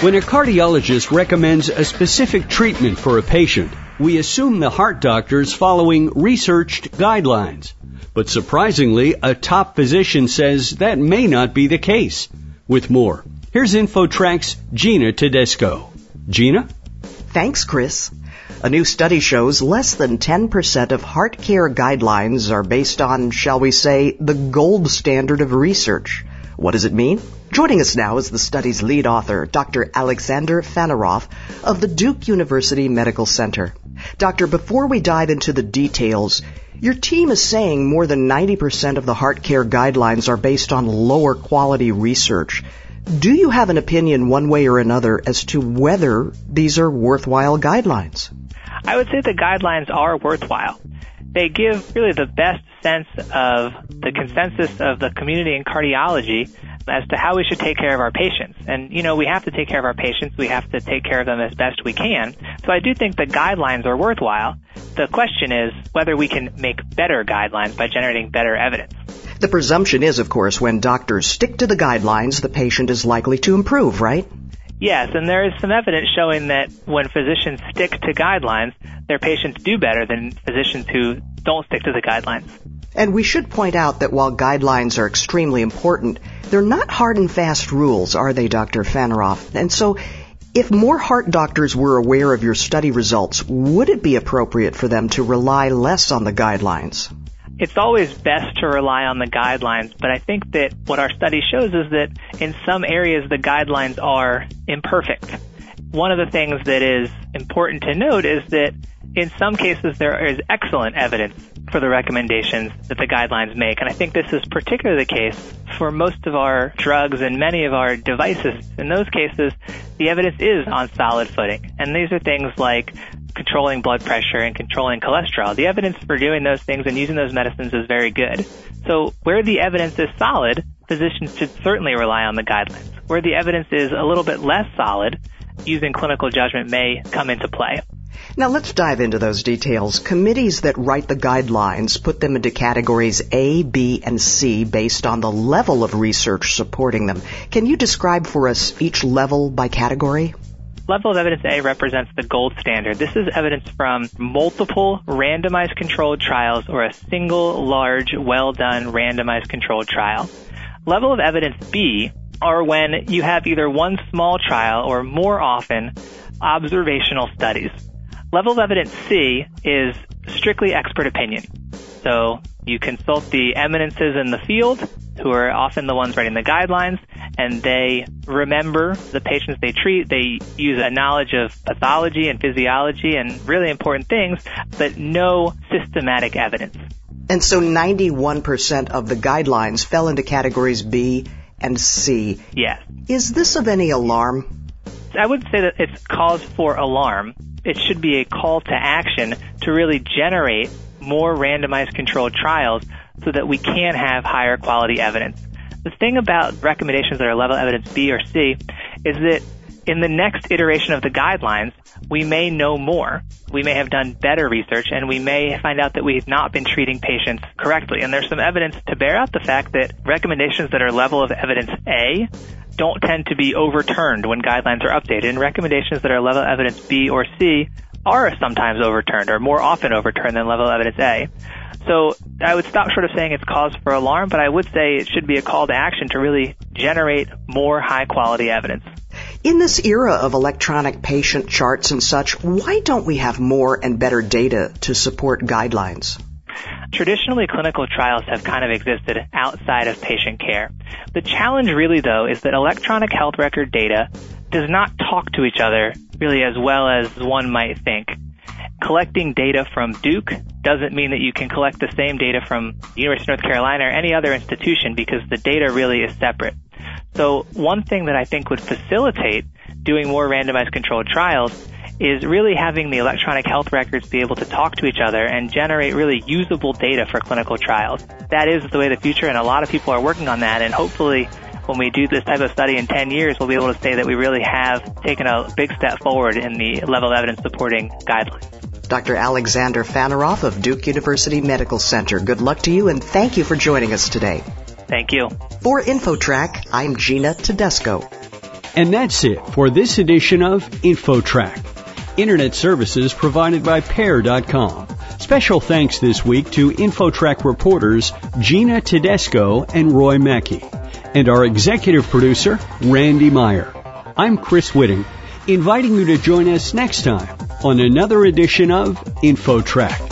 When a cardiologist recommends a specific treatment for a patient, we assume the heart doctor is following researched guidelines. But surprisingly, a top physician says that may not be the case. With more, here's InfoTrack's Gina Tedesco. Gina? Thanks, Chris. A new study shows less than 10% of heart care guidelines are based on, shall we say, the gold standard of research. What does it mean? Joining us now is the study's lead author, Dr. Alexander Fanaroff of the Duke University Medical Center. Doctor, before we dive into the details, your team is saying more than 90% of the heart care guidelines are based on lower quality research. Do you have an opinion one way or another as to whether these are worthwhile guidelines? I would say the guidelines are worthwhile. They give really the best sense of the consensus of the community in cardiology as to how we should take care of our patients. And, you know, we have to take care of our patients. We have to take care of them as best we can. So I do think the guidelines are worthwhile. The question is whether we can make better guidelines by generating better evidence. The presumption is, of course, when doctors stick to the guidelines, the patient is likely to improve, right? Yes, and there is some evidence showing that when physicians stick to guidelines, their patients do better than physicians who don't stick to the guidelines. And we should point out that while guidelines are extremely important, they're not hard and fast rules, are they, Dr. Fanaroff? And so, if more heart doctors were aware of your study results, would it be appropriate for them to rely less on the guidelines? It's always best to rely on the guidelines, but I think that what our study shows is that in some areas the guidelines are imperfect. One of the things that is important to note is that in some cases there is excellent evidence for the recommendations that the guidelines make. And I think this is particularly the case for most of our drugs and many of our devices. In those cases, the evidence is on solid footing. And these are things like controlling blood pressure and controlling cholesterol. The evidence for doing those things and using those medicines is very good. So where the evidence is solid, physicians should certainly rely on the guidelines. Where the evidence is a little bit less solid, using clinical judgment may come into play. Now let's dive into those details. Committees that write the guidelines put them into categories A, B, and C based on the level of research supporting them. Can you describe for us each level by category? Level of evidence A represents the gold standard. This is evidence from multiple randomized controlled trials or a single large, well done randomized controlled trial. Level of evidence B are when you have either one small trial or more often observational studies. Level of evidence C is strictly expert opinion. So you consult the eminences in the field, who are often the ones writing the guidelines, and they remember the patients they treat. They use a knowledge of pathology and physiology and really important things, but no systematic evidence. And so 91% of the guidelines fell into categories B and C. Yes. Is this of any alarm? I would say that it's cause for alarm it should be a call to action to really generate more randomized controlled trials so that we can have higher quality evidence. The thing about recommendations that are level evidence B or C is that in the next iteration of the guidelines, we may know more. We may have done better research and we may find out that we've not been treating patients correctly. And there's some evidence to bear out the fact that recommendations that are level of evidence A don't tend to be overturned when guidelines are updated, and recommendations that are level evidence B or C are sometimes overturned or more often overturned than level evidence A. So I would stop short of saying it's cause for alarm, but I would say it should be a call to action to really generate more high quality evidence. In this era of electronic patient charts and such, why don't we have more and better data to support guidelines? Traditionally, clinical trials have kind of existed outside of patient care. The challenge really though is that electronic health record data does not talk to each other really as well as one might think. Collecting data from Duke doesn't mean that you can collect the same data from University of North Carolina or any other institution because the data really is separate. So one thing that I think would facilitate doing more randomized controlled trials is really having the electronic health records be able to talk to each other and generate really usable data for clinical trials. That is the way of the future and a lot of people are working on that and hopefully when we do this type of study in 10 years, we'll be able to say that we really have taken a big step forward in the level of evidence supporting guidelines. Dr. Alexander Fanaroff of Duke University Medical Center. Good luck to you and thank you for joining us today. Thank you. For InfoTrack, I'm Gina Tedesco. And that's it for this edition of InfoTrack. Internet services provided by Pair.com. Special thanks this week to InfoTrack reporters Gina Tedesco and Roy Mackey, and our executive producer, Randy Meyer. I'm Chris Whitting, inviting you to join us next time on another edition of InfoTrack.